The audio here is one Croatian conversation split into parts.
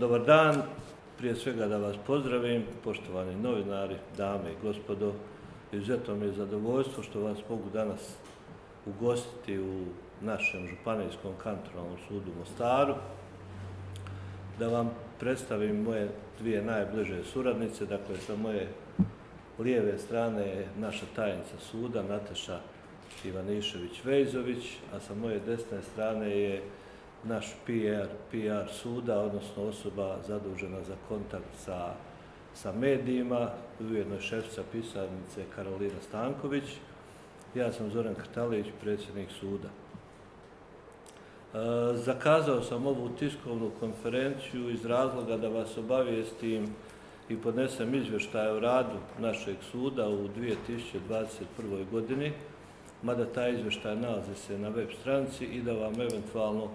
Dobar dan, prije svega da vas pozdravim, poštovani novinari, dame i gospodo. Izuzetno mi je zadovoljstvo što vas mogu danas ugostiti u našem županijskom kantonalnom sudu u Mostaru, da vam predstavim moje dvije najbliže suradnice, dakle sa moje lijeve strane je naša tajnica suda, Nataša Ivanišević-Vejzović, a sa moje desne strane je naš PR, PR suda, odnosno osoba zadužena za kontakt sa, sa medijima, ujedno je šefca pisarnice Karolina Stanković. Ja sam Zoran Krtalić, predsjednik suda. E, zakazao sam ovu tiskovnu konferenciju iz razloga da vas obavijestim i podnesem izvještaj o radu našeg suda u 2021. godini, mada taj izvještaj nalazi se na web stranici i da vam eventualno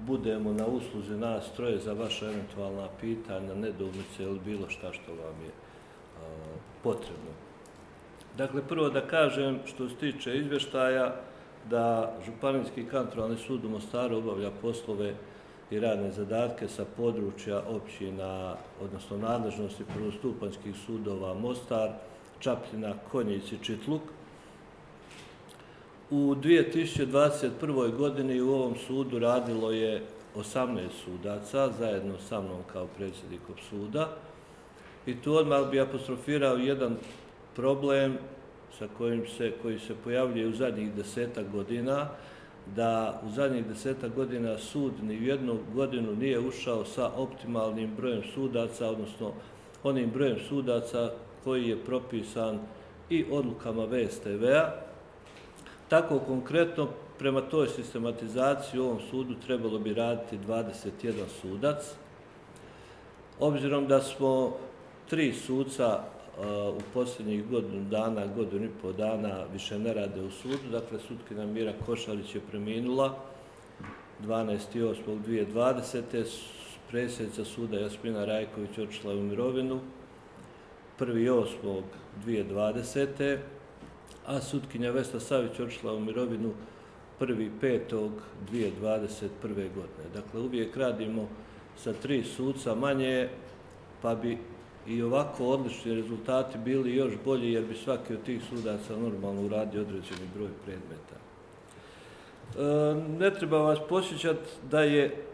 budemo na usluzi nas troje za vaša eventualna pitanja, nedoumice ili bilo šta što vam je potrebno. Dakle, prvo da kažem što se tiče izvještaja, da Županijski kantonalni sud u Mostaru obavlja poslove i radne zadatke sa područja općina, odnosno nadležnosti prvostupanjskih sudova Mostar, Čapljina, Konjic i Čitluk, u 2021. godini u ovom sudu radilo je 18 sudaca, zajedno sa mnom kao predsjednikom suda. I tu odmah bi apostrofirao jedan problem sa kojim se, koji se pojavljuje u zadnjih desetak godina, da u zadnjih desetak godina sud ni u jednu godinu nije ušao sa optimalnim brojem sudaca, odnosno onim brojem sudaca koji je propisan i odlukama VSTV-a, tako konkretno, prema toj sistematizaciji u ovom sudu trebalo bi raditi 21 sudac. Obzirom da smo tri suca u posljednjih godinu dana, godinu i pol dana više ne rade u sudu, dakle sutkinja Mira Košarić je preminula 12.8.2020. Predsjednica suda Jasmina Rajković odšla u mirovinu 1.8.2020 a sutkinja Vesna Savić odšla u mirovinu 1.5.2021. godine. Dakle, uvijek radimo sa tri suca manje, pa bi i ovako odlični rezultati bili još bolji, jer bi svaki od tih sudaca normalno uradio određeni broj predmeta. E, ne treba vas posjećati da je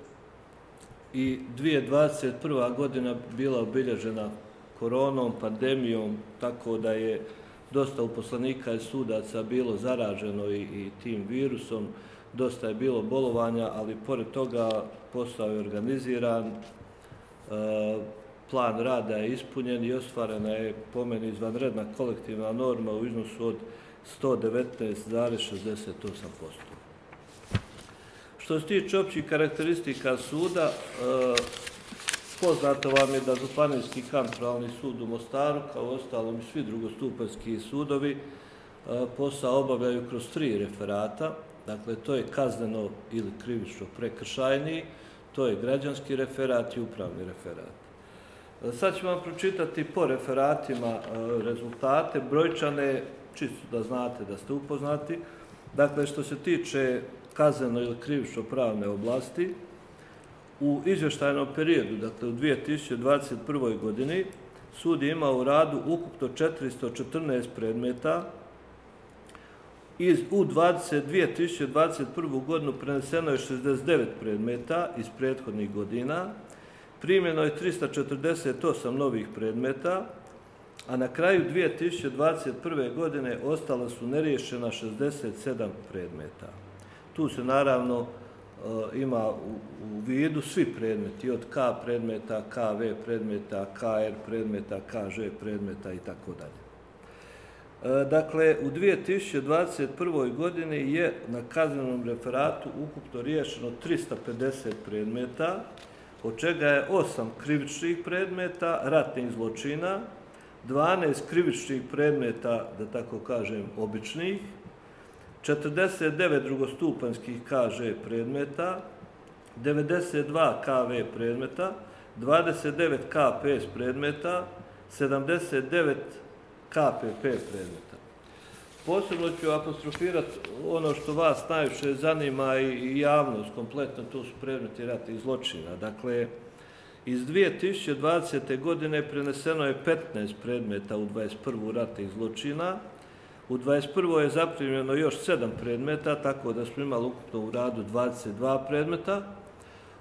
i 2021. godina bila obilježena koronom, pandemijom, tako da je dosta uposlenika i sudaca bilo zaraženo i, i tim virusom, dosta je bilo bolovanja, ali pored toga posao je organiziran, e, plan rada je ispunjen i ostvarena je po meni izvanredna kolektivna norma u iznosu od 119,68%. Što se tiče općih karakteristika suda, e, Poznato vam je da Županijski kantonalni sud u Mostaru, kao ostalom i svi drugostupanjski sudovi, e, posao obavljaju kroz tri referata. Dakle, to je kazneno ili krivično prekršajni, to je građanski referat i upravni referat. E, sad ću vam pročitati po referatima e, rezultate, brojčane, čisto da znate, da ste upoznati. Dakle, što se tiče kazneno ili krivično pravne oblasti, u izvještajnom periodu, dakle u 2021. godini, sud je imao u radu ukupno 414 predmeta. Iz, u 2021. godinu preneseno je 69 predmeta iz prethodnih godina, primjeno je 348 novih predmeta, a na kraju 2021. godine ostala su neriješena 67 predmeta. Tu se naravno ima u vidu svi predmeti, od K predmeta, KV predmeta, KR predmeta, KŽ predmeta i tako dalje. Eh, dakle, u 2021. godini je na kaznenom referatu ukupno riješeno 350 predmeta, od čega je 8 krivičnih predmeta, ratnih zločina, 12 krivičnih predmeta, da tako kažem, običnih, 49 drugostupanjskih KŽ predmeta, 92 KV predmeta, 29 KPS predmeta, 79 KPP predmeta. Posebno ću apostrofirati ono što vas najviše zanima i javnost kompletno, to su predmeti rata i zločina. Dakle, Iz 2020. godine preneseno je 15 predmeta u 21. ratnih zločina, u 21. je zaprimljeno još 7 predmeta, tako da smo imali ukupno u radu 22 predmeta.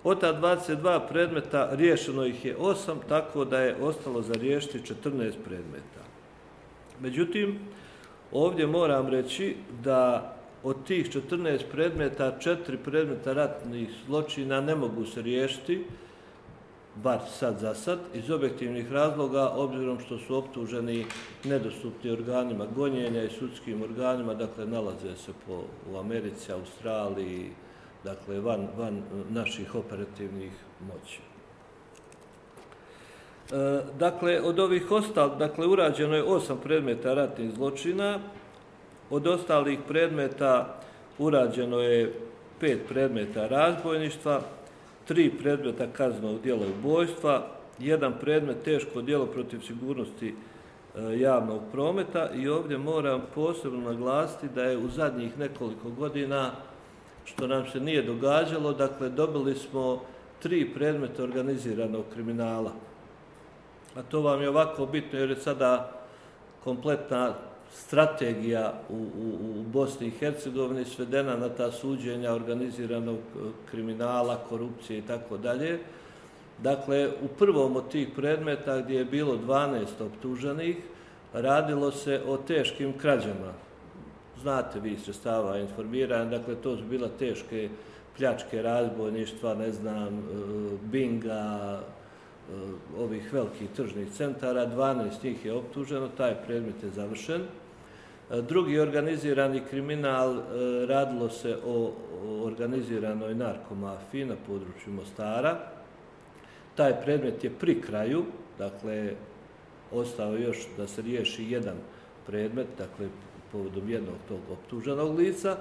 Od ta 22 predmeta riješeno ih je 8, tako da je ostalo za riješiti 14 predmeta. Međutim, ovdje moram reći da od tih 14 predmeta, 4 predmeta ratnih zločina ne mogu se riješiti, bar sad za sad, iz objektivnih razloga, obzirom što su optuženi nedostupni organima gonjenja i sudskim organima, dakle nalaze se po, u Americi, Australiji, dakle van, van naših operativnih moći. E, dakle, od ovih ostal, dakle, urađeno je osam predmeta ratnih zločina, od ostalih predmeta urađeno je pet predmeta razbojništva, tri predmeta kaznog dijela ubojstva, jedan predmet teško djelo protiv sigurnosti e, javnog prometa i ovdje moram posebno naglasiti da je u zadnjih nekoliko godina, što nam se nije događalo, dakle dobili smo tri predmeta organiziranog kriminala. A to vam je ovako bitno jer je sada kompletna strategija u, u, u Bosni i Hercegovini svedena na ta suđenja organiziranog e, kriminala, korupcije i tako dalje. Dakle, u prvom od tih predmeta gdje je bilo 12 optuženih, radilo se o teškim krađama. Znate vi stava informiranja, dakle to su bila teške pljačke razbojništva, ne znam, e, binga, ovih velikih tržnih centara, 12 njih je optuženo, taj predmet je završen. Drugi organizirani kriminal, e, radilo se o organiziranoj narkomafiji na području Mostara. Taj predmet je pri kraju, dakle, ostao još da se riješi jedan predmet, dakle, povodom jednog tog optuženog lica.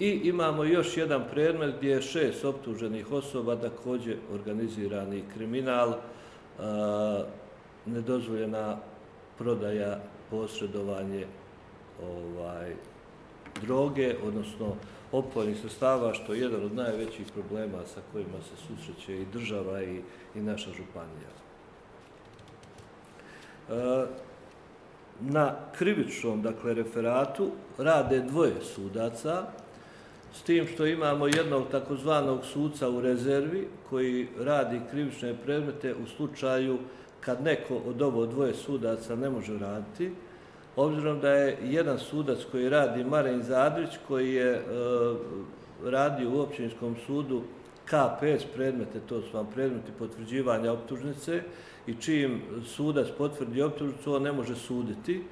I imamo još jedan predmet gdje je šest optuženih osoba, također organizirani kriminal, nedozvoljena prodaja, posredovanje ovaj, droge, odnosno opojnih sredstava, što je jedan od najvećih problema sa kojima se susreće i država i, i naša županija. Na krivičnom, dakle, referatu rade dvoje sudaca, s tim što imamo jednog takozvanog suca u rezervi koji radi krivične predmete u slučaju kad neko od ovo dvoje sudaca ne može raditi, obzirom da je jedan sudac koji radi, Marin Zadrić, koji je e, radio u općinskom sudu KPS predmete, to su vam predmeti potvrđivanja optužnice i čim sudac potvrdi optužnicu, on ne može suditi.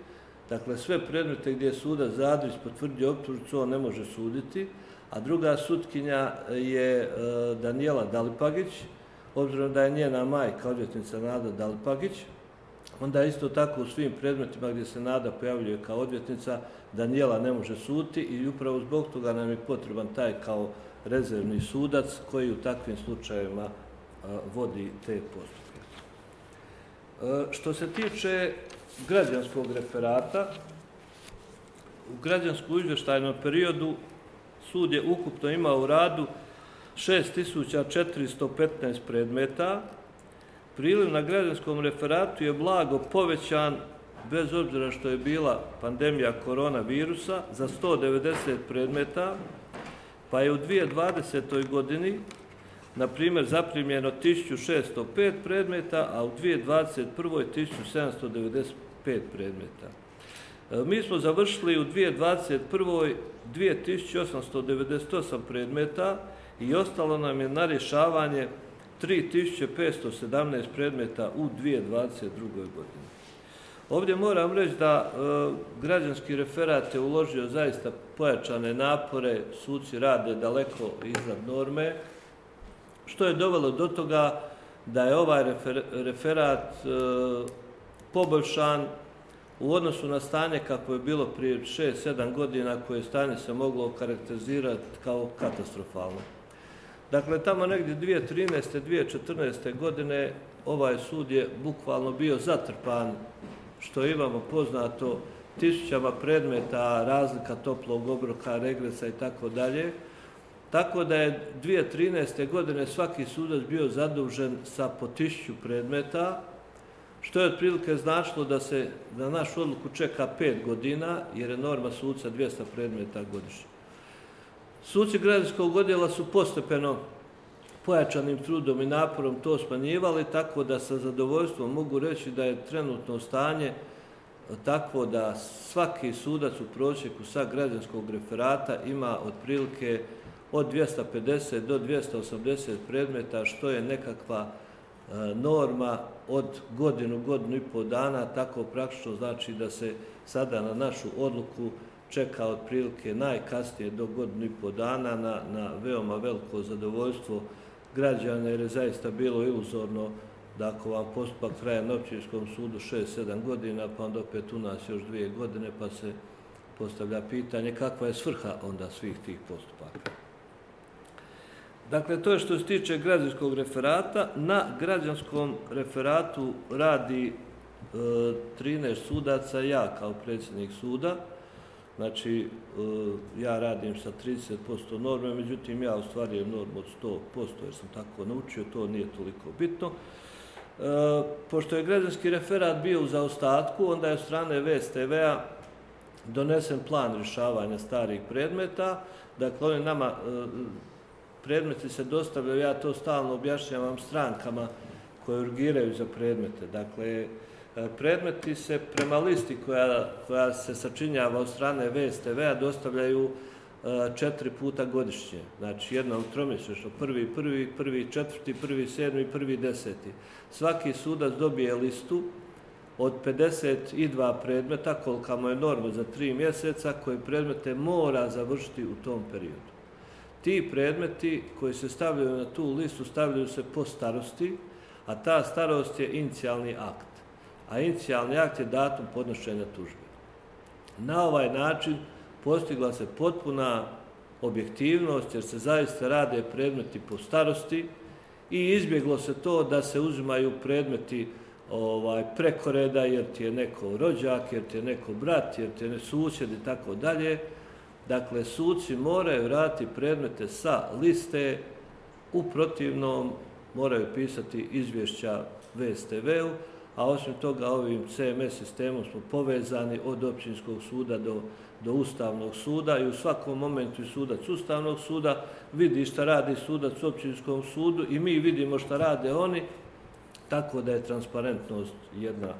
Dakle, sve predmete gdje je sudac Zadrić potvrdi optužnicu, on ne može suditi. A druga sutkinja je e, Danijela Dalipagić, obzirom da je njena majka, odvjetnica Nada Dalipagić, Onda isto tako u svim predmetima gdje se Nada pojavljuje kao odvjetnica, Daniela ne može suti i upravo zbog toga nam je potreban taj kao rezervni sudac koji u takvim slučajevima vodi te postupke. E, što se tiče građanskog referata, u građanskom izvještajnom periodu sud je ukupno imao u radu 6415 predmeta, Priliv na građanskom referatu je blago povećan, bez obzira što je bila pandemija koronavirusa, za 190 predmeta, pa je u 2020. godini, na primjer, zaprimljeno 1605 predmeta, a u 2021. 1795 predmeta. E, mi smo završili u 2021. 2898 predmeta i ostalo nam je na rješavanje 3517 predmeta u 2022. godini. Ovdje moram reći da e, građanski referat je uložio zaista pojačane napore, suci rade daleko iznad norme, što je dovelo do toga da je ovaj referat e, poboljšan u odnosu na stanje kako je bilo prije 6-7 godina koje stanje se moglo karakterizirati kao katastrofalno. Dakle, tamo negdje 2013. 2014. godine ovaj sud je bukvalno bio zatrpan, što imamo poznato, tisućama predmeta, razlika toplog obroka, regresa i tako dalje. tako da je 2013. godine svaki sudac bio zadužen sa po tisuću predmeta, što je otprilike značilo da se na našu odluku čeka pet godina, jer je norma suca 200 predmeta godišnje. Suci građanskog odjela su postepeno pojačanim trudom i naporom to smanjivali, tako da sa zadovoljstvom mogu reći da je trenutno stanje takvo da svaki sudac u prosjeku sa građanskog referata ima otprilike od 250 do 280 predmeta, što je nekakva norma od godinu, godinu i pol dana, tako praktično znači da se sada na našu odluku čeka otprilike najkasnije do godinu i pol dana na, na veoma veliko zadovoljstvo građana jer je zaista bilo iluzorno da ako vam postupak traje na općinskom sudu 6-7 godina, pa onda opet u nas još dvije godine, pa se postavlja pitanje kakva je svrha onda svih tih postupaka. Dakle, to je što se tiče građanskog referata. Na građanskom referatu radi e, 13 sudaca, ja kao predsjednik suda. Znači, e, ja radim sa 30% norme, međutim, ja ostvarujem normu od 100%, jer sam tako naučio, to nije toliko bitno. E, pošto je građanski referat bio u zaostatku, onda je od strane VSTV-a donesen plan rješavanja starih predmeta. Dakle, oni nama e, predmeti se dostavljaju, ja to stalno objašnjavam strankama koje urgiraju za predmete. Dakle, e, predmeti se prema listi koja, koja se sačinjava od strane VSTV-a dostavljaju e, četiri puta godišnje. Znači, jednom tromjesečno, prvi, prvi, prvi, četvrti, prvi, sedmi, prvi, deseti. Svaki sudac dobije listu od 52 predmeta, kolika mu je norma za tri mjeseca, koje predmete mora završiti u tom periodu. Ti predmeti koji se stavljaju na tu listu stavljaju se po starosti, a ta starost je inicijalni akt. A inicijalni akt je datum podnošenja tužbe. Na ovaj način postigla se potpuna objektivnost jer se zaista rade predmeti po starosti i izbjeglo se to da se uzimaju predmeti ovaj preko reda jer ti je neko rođak, jer ti je neko brat, jer ti je susjed i tako dalje. Dakle, suci moraju vratiti predmete sa liste, u protivnom moraju pisati izvješća VSTV-u, a osim toga ovim CMS sistemom smo povezani od općinskog suda do, do Ustavnog suda i u svakom momentu sudac Ustavnog suda vidi šta radi sudac u općinskom sudu i mi vidimo šta rade oni, tako da je transparentnost jedna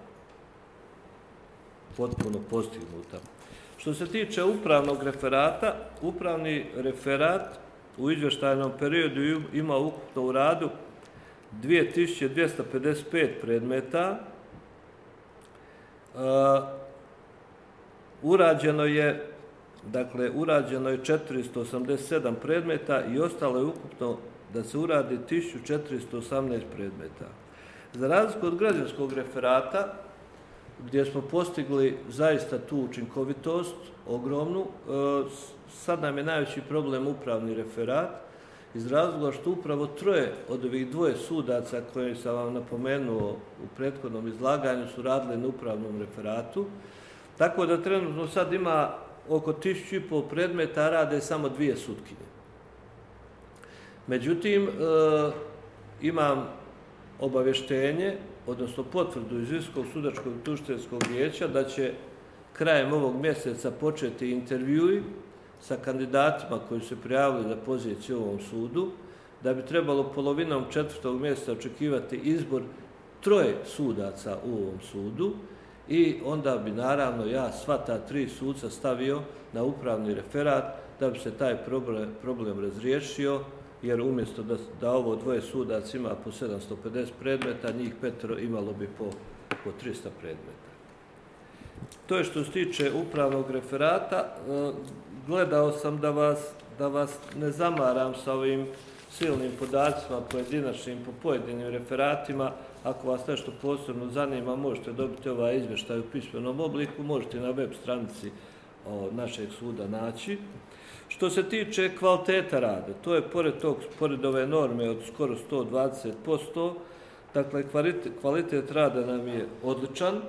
potpuno postignuta. Što se tiče upravnog referata, upravni referat u izvještajnom periodu ima ukupno u radu 2255 predmeta. Uh, urađeno je dakle urađeno je 487 predmeta i ostalo je ukupno da se uradi 1418 predmeta. Za razliku od građanskog referata, gdje smo postigli zaista tu učinkovitost ogromnu. E, sad nam je najveći problem upravni referat, iz razloga što upravo troje od ovih dvoje sudaca koje sam vam napomenuo u prethodnom izlaganju su radili na upravnom referatu, tako da trenutno sad ima oko tisuću i pol predmeta, rade samo dvije sutkinje. Međutim, e, imam obavještenje odnosno potvrdu iz Visokog sudačkog tuštenskog vijeća da će krajem ovog mjeseca početi intervjui sa kandidatima koji se prijavili za poziciju u ovom sudu, da bi trebalo polovinom četvrtog mjeseca očekivati izbor troje sudaca u ovom sudu i onda bi naravno ja sva ta tri sudca stavio na upravni referat da bi se taj problem, problem razriješio jer umjesto da, da ovo dvoje sudac ima po 750 predmeta, njih petro imalo bi po, po 300 predmeta. To je što se tiče upravnog referata. E, gledao sam da vas, da vas ne zamaram sa ovim silnim podacima pojedinačnim po pojedinim referatima. Ako vas nešto posebno zanima, možete dobiti ovaj izvještaj u pismenom obliku, možete na web stranici našeg suda naći. Što se tiče kvaliteta rada, to je pored, tog, pored ove norme od skoro 120%, dakle kvalitet, kvalitet rada nam je odličan.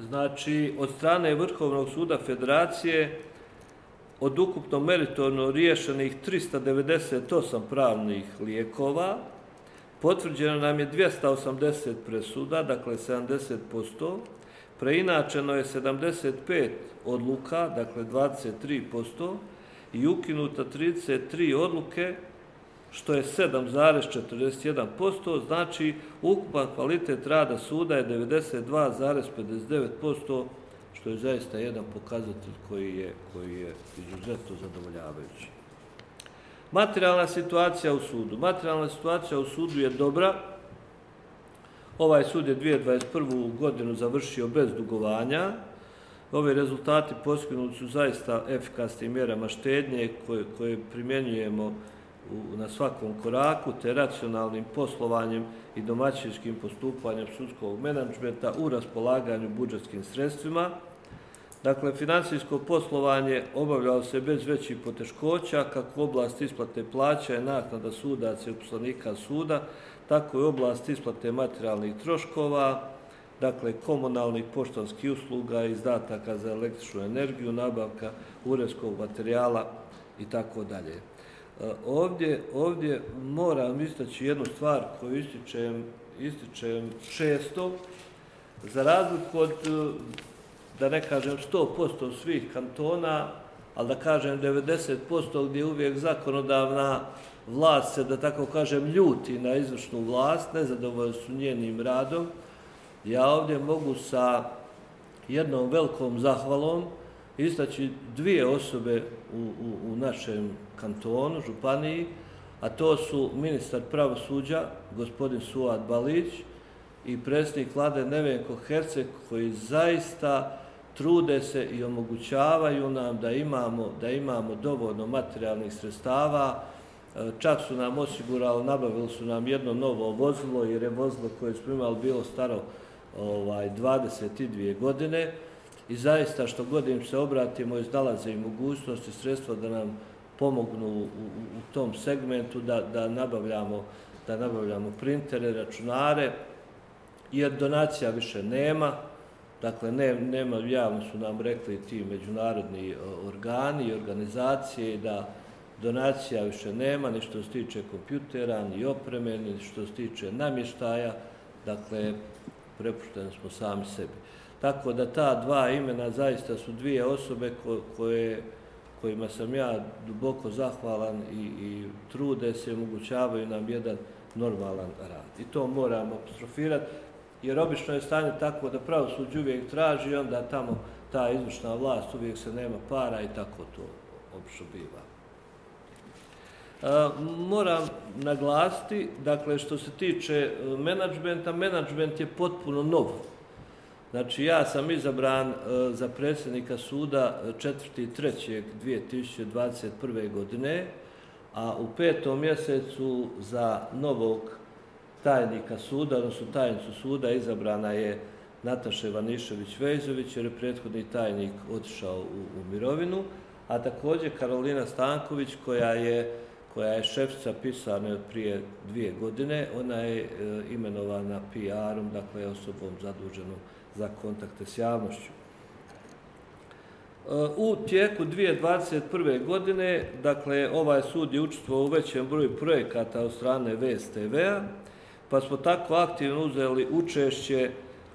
Znači, od strane Vrhovnog suda Federacije od ukupno meritorno riješenih 398 pravnih lijekova, potvrđeno nam je 280 presuda, dakle 70%, preinačeno je 75 odluka, dakle 23%, i ukinuta 33 odluke, što je 7,41%, znači ukupan kvalitet rada suda je 92,59%, što je zaista jedan pokazatelj koji je, koji je izuzetno zadovoljavajući. Materijalna situacija u sudu. Materijalna situacija u sudu je dobra. Ovaj sud je 2021. godinu završio bez dugovanja. Ovi rezultati postignuti su zaista efikasnim mjerama štednje koje, koje primjenjujemo na svakom koraku, te racionalnim poslovanjem i domaćinskim postupanjem sudskog menadžmenta u raspolaganju budžetskim sredstvima. Dakle, financijsko poslovanje obavljalo se bez većih poteškoća, kako oblast isplate plaća i naknada sudaca i uposlenika suda, tako i oblast isplate materijalnih troškova, dakle komunalnih poštanskih usluga, izdataka za električnu energiju, nabavka uredskog materijala i tako dalje. E, ovdje, ovdje moram istaći jednu stvar koju ističem, ističem često, za razliku od da ne kažem 100% svih kantona, ali da kažem 90% gdje uvijek zakonodavna vlast se, da tako kažem, ljuti na izvršnu vlast, nezadovoljni su njenim radom. Ja ovdje mogu sa jednom velikom zahvalom istaći dvije osobe u, u, u našem kantonu, županiji, a to su ministar pravosuđa, gospodin Suad Balić, i predsjednik vlade Nevenko Herceg, koji zaista trude se i omogućavaju nam da imamo, da imamo dovoljno materijalnih sredstava. E, čak su nam osigurali, nabavili su nam jedno novo vozilo, jer je vozilo koje smo imali bilo staro ovaj, 22 godine. I zaista što god im se obratimo, izdalaze i mogućnosti, sredstva da nam pomognu u, u, tom segmentu, da, da, nabavljamo, da nabavljamo printere, računare, jer donacija više nema, Dakle, ne, nema, javno su nam rekli ti međunarodni organi i organizacije da donacija više nema, ni što se tiče kompjutera, ni opreme, ni što se tiče namještaja, dakle, prepušteni smo sami sebi. Tako da ta dva imena zaista su dvije osobe koje, kojima sam ja duboko zahvalan i, i trude se omogućavaju nam jedan normalan rad. I to moram apostrofirati jer obično je stanje tako da pravosuđe uvijek traži, onda tamo ta izvršna vlast uvijek se nema para i tako to obično biva. Moram naglasiti, dakle, što se tiče e, menadžmenta, menadžment je potpuno nov. Znači, ja sam izabran e, za predsjednika suda 4.3.2021. godine, a u petom mjesecu za novog tajnika suda, odnosno tajnicu suda, izabrana je Nataša Ivanišević-Vejzović, jer je prethodni tajnik otišao u, u mirovinu, a također Karolina Stanković, koja je, koja je šefica pisane od prije dvije godine, ona je e, imenovana PR-om, dakle osobom zaduženom za kontakte s javnošću. E, u tijeku 2021. godine, dakle, ovaj sud je učestvovao u većem broju projekata od strane VSTV-a, pa smo tako aktivno uzeli učešće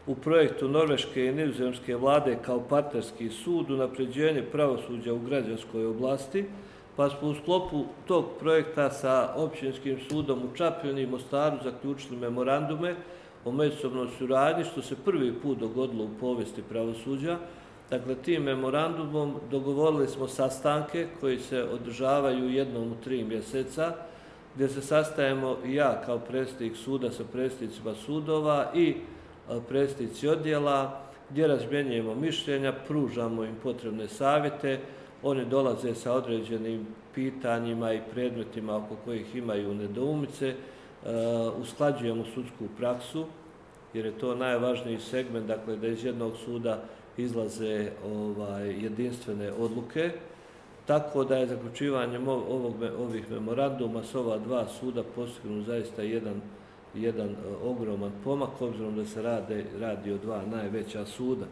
u projektu Norveške i Nizozemske vlade kao partnerski sud u napređenje pravosuđa u građanskoj oblasti, pa smo u sklopu tog projekta sa općinskim sudom u Čapljeni i Mostaru zaključili memorandume o međusobnoj suradnji, što se prvi put dogodilo u povesti pravosuđa. Dakle, tim memorandumom dogovorili smo sastanke koji se održavaju jednom u tri mjeseca, gdje se sastajemo i ja kao predsjednik suda sa predsjednicima sudova i predsjednici odjela, gdje razmjenjujemo mišljenja, pružamo im potrebne savjete, oni dolaze sa određenim pitanjima i predmetima oko kojih imaju nedoumice, usklađujemo sudsku praksu, jer je to najvažniji segment, dakle da iz jednog suda izlaze ovaj, jedinstvene odluke, Tako da je zaključivanjem ovog, ovih memoranduma s ova dva suda postignu zaista jedan, jedan e, ogroman pomak, obzirom da se radi o dva najveća suda.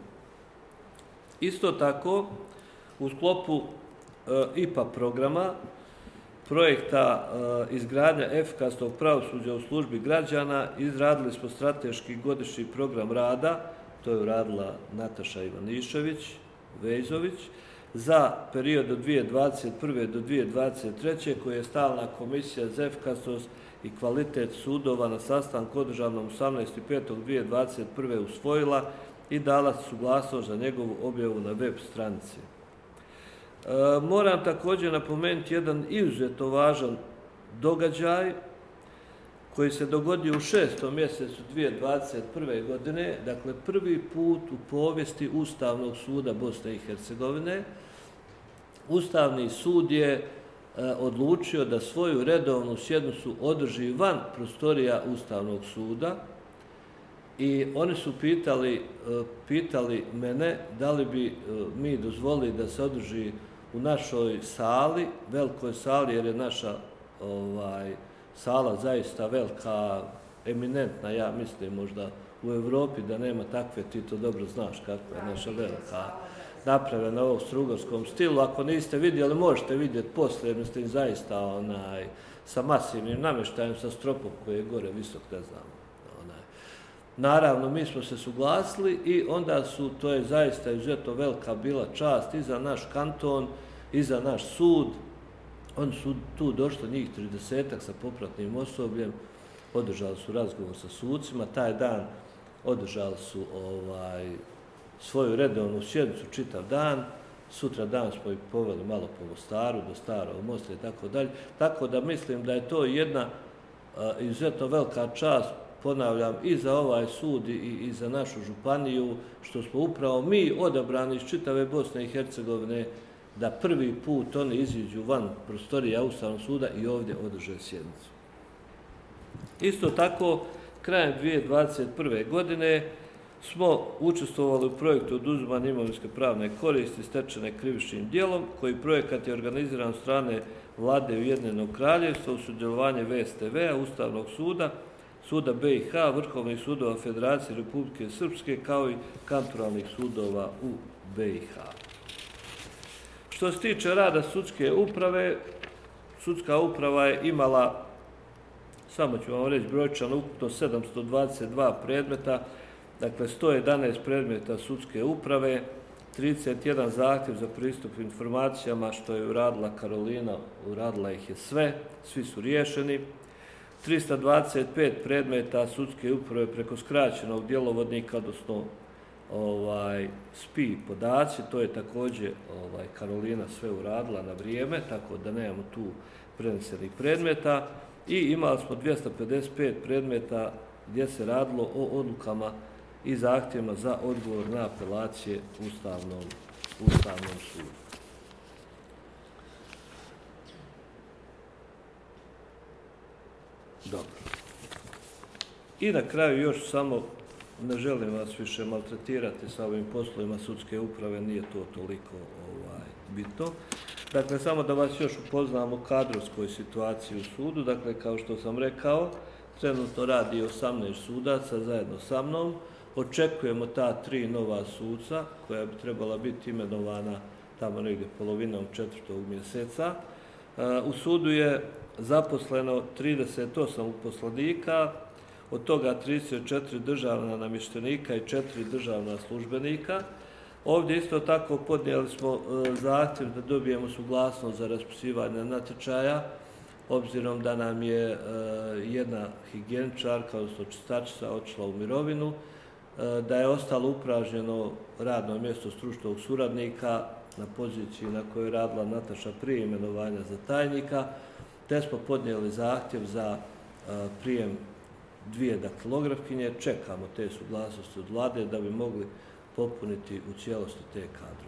Isto tako, u sklopu IPA programa, projekta izgradnja efikasnog pravosuđa u službi građana, izradili smo strateški godišnji program rada, to je uradila Nataša Ivanišević, Vejzović, za period od 2021. do 2023. koje je stalna komisija za efikasnost i kvalitet sudova na sastanku održanom 18.5.2021. usvojila i dala suglasnost za njegovu objavu na web stranici. E, moram također napomenuti jedan izuzetno važan događaj koji se dogodio u šestom mjesecu 2021. godine, dakle prvi put u povijesti Ustavnog suda Bosne i Hercegovine. Ustavni sud je e, odlučio da svoju redovnu sjednicu održi van prostorija Ustavnog suda i oni su pitali, e, pitali mene da li bi mi dozvolili da se održi u našoj sali, velikoj sali, jer je naša ovaj, sala zaista velika, eminentna, ja mislim možda u Europi da nema takve, ti to dobro znaš kakva je naša velika napravljena u ovom strugorskom stilu. Ako niste vidjeli, možete vidjeti poslije, ste zaista onaj, sa masivnim namještajem, sa stropom koji je gore visok, ne znam. Naravno, mi smo se suglasili i onda su, to je zaista izuzetno velika bila čast i za naš kanton, i za naš sud. Oni su tu došli njih 30 sa popratnim osobljem, održali su razgovor sa sudcima, taj dan održali su ovaj, svoju redovnu sjednicu čitav dan, sutra dan smo ih poveli malo po Mostaru, do Starog mosta i tako dalje. Tako da mislim da je to jedna izuzetno velika čast, ponavljam, i za ovaj sud i, i za našu županiju, što smo upravo mi odabrani iz čitave Bosne i Hercegovine da prvi put oni iziđu van prostorija Ustavnog suda i ovdje održe sjednicu. Isto tako, krajem 2021. godine smo učestvovali u projektu oduzimanja imovinske pravne koristi stečene krivičnim dijelom, koji projekat je organiziran od strane vlade Ujedinjenog kraljevstva u sudjelovanje VSTV-a, Ustavnog suda, suda BiH, Vrhovnih sudova Federacije Republike Srpske, kao i kanturalnih sudova u BiH. Što se tiče rada sudske uprave, sudska uprava je imala, samo ću vam reći brojčan, ukupno 722 predmeta, dakle 111 predmeta sudske uprave, 31 zahtjev za pristup informacijama što je uradila Karolina, uradila ih je sve, svi su riješeni, 325 predmeta sudske uprave preko skraćenog djelovodnika, odnosno ovaj, spi podaci, to je također ovaj, Karolina sve uradila na vrijeme, tako da nemamo tu prenesenih predmeta i imali smo 255 predmeta gdje se radilo o odlukama i zahtjevima za odgovor na apelacije Ustavnom, Ustavnom sudu. Dobro. I na kraju još samo ne želim vas više maltretirati sa ovim poslovima sudske uprave, nije to toliko ovaj, bitno. Dakle, samo da vas još upoznamo kadrovskoj situaciji u sudu. Dakle, kao što sam rekao, trenutno radi 18 sudaca zajedno sa mnom. Očekujemo ta tri nova suca koja bi trebala biti imenovana tamo negdje polovinom četvrtog mjeseca. U sudu je zaposleno 38 uposlenika, od toga 34 državna namještenika i 4 državna službenika. Ovdje isto tako podnijeli smo e, zahtjev da dobijemo suglasnost za raspisivanje natječaja, obzirom da nam je e, jedna higijeničarka, odnosno čistačica, otišla u mirovinu, e, da je ostalo upražnjeno radno mjesto stručnog suradnika na poziciji na kojoj je radila Nataša prije imenovanja za tajnika, te smo podnijeli zahtjev za prijem dvije daktilografkinje, čekamo te suglasnosti od vlade da bi mogli popuniti u cijelosti te kadrove.